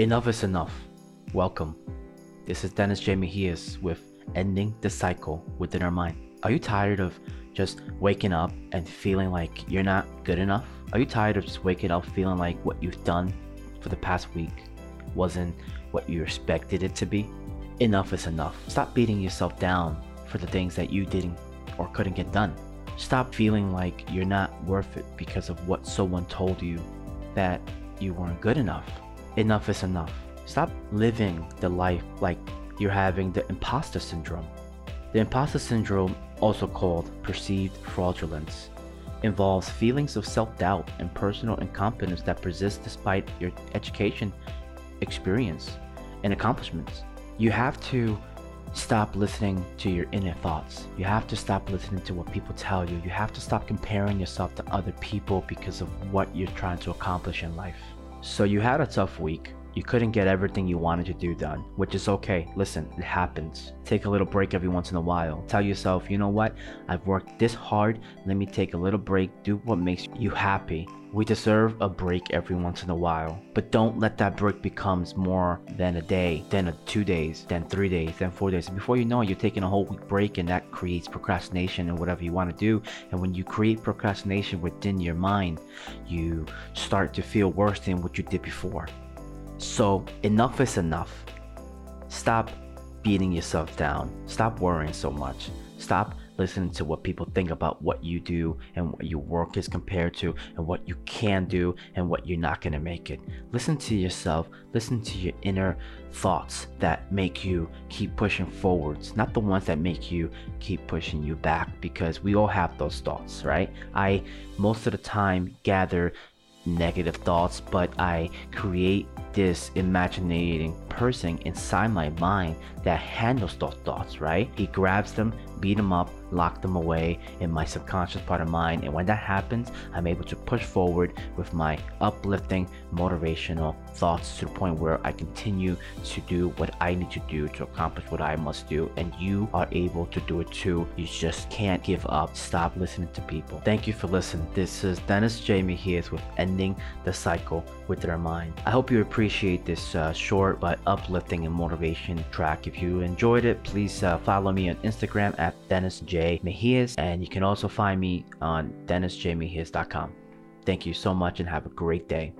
Enough is enough. Welcome. This is Dennis J. Mejias with Ending the Cycle Within Our Mind. Are you tired of just waking up and feeling like you're not good enough? Are you tired of just waking up feeling like what you've done for the past week wasn't what you expected it to be? Enough is enough. Stop beating yourself down for the things that you didn't or couldn't get done. Stop feeling like you're not worth it because of what someone told you that you weren't good enough enough is enough. Stop living the life like you're having the imposter syndrome. The imposter syndrome, also called perceived fraudulence, involves feelings of self doubt and personal incompetence that persist despite your education, experience, and accomplishments. You have to stop listening to your inner thoughts. You have to stop listening to what people tell you. You have to stop comparing yourself to other people because of what you're trying to accomplish in life. So you had a tough week. You couldn't get everything you wanted to do done, which is okay. Listen, it happens. Take a little break every once in a while. Tell yourself, you know what? I've worked this hard. Let me take a little break. Do what makes you happy. We deserve a break every once in a while, but don't let that break becomes more than a day, then a two days, then three days, then four days. Before you know it, you're taking a whole week break and that creates procrastination and whatever you want to do. And when you create procrastination within your mind, you start to feel worse than what you did before. So enough is enough. Stop beating yourself down. Stop worrying so much. Stop listening to what people think about what you do and what your work is compared to and what you can do and what you're not going to make it. Listen to yourself, listen to your inner thoughts that make you keep pushing forwards, not the ones that make you keep pushing you back because we all have those thoughts, right? I most of the time gather negative thoughts, but I create this imaginating person inside my mind that handles those thoughts, right? He grabs them, beat them up, lock them away in my subconscious part of mind. And when that happens, I'm able to push forward with my uplifting, motivational thoughts to the point where I continue to do what I need to do to accomplish what I must do. And you are able to do it too. You just can't give up. Stop listening to people. Thank you for listening. This is Dennis J. Mejias with Ending the Cycle with Their Mind. I hope you appreciate this uh, short but uplifting and motivation track. If you enjoyed it, please uh, follow me on Instagram at Dennis J. Mejias, and you can also find me on DennisJMejias.com. Thank you so much and have a great day.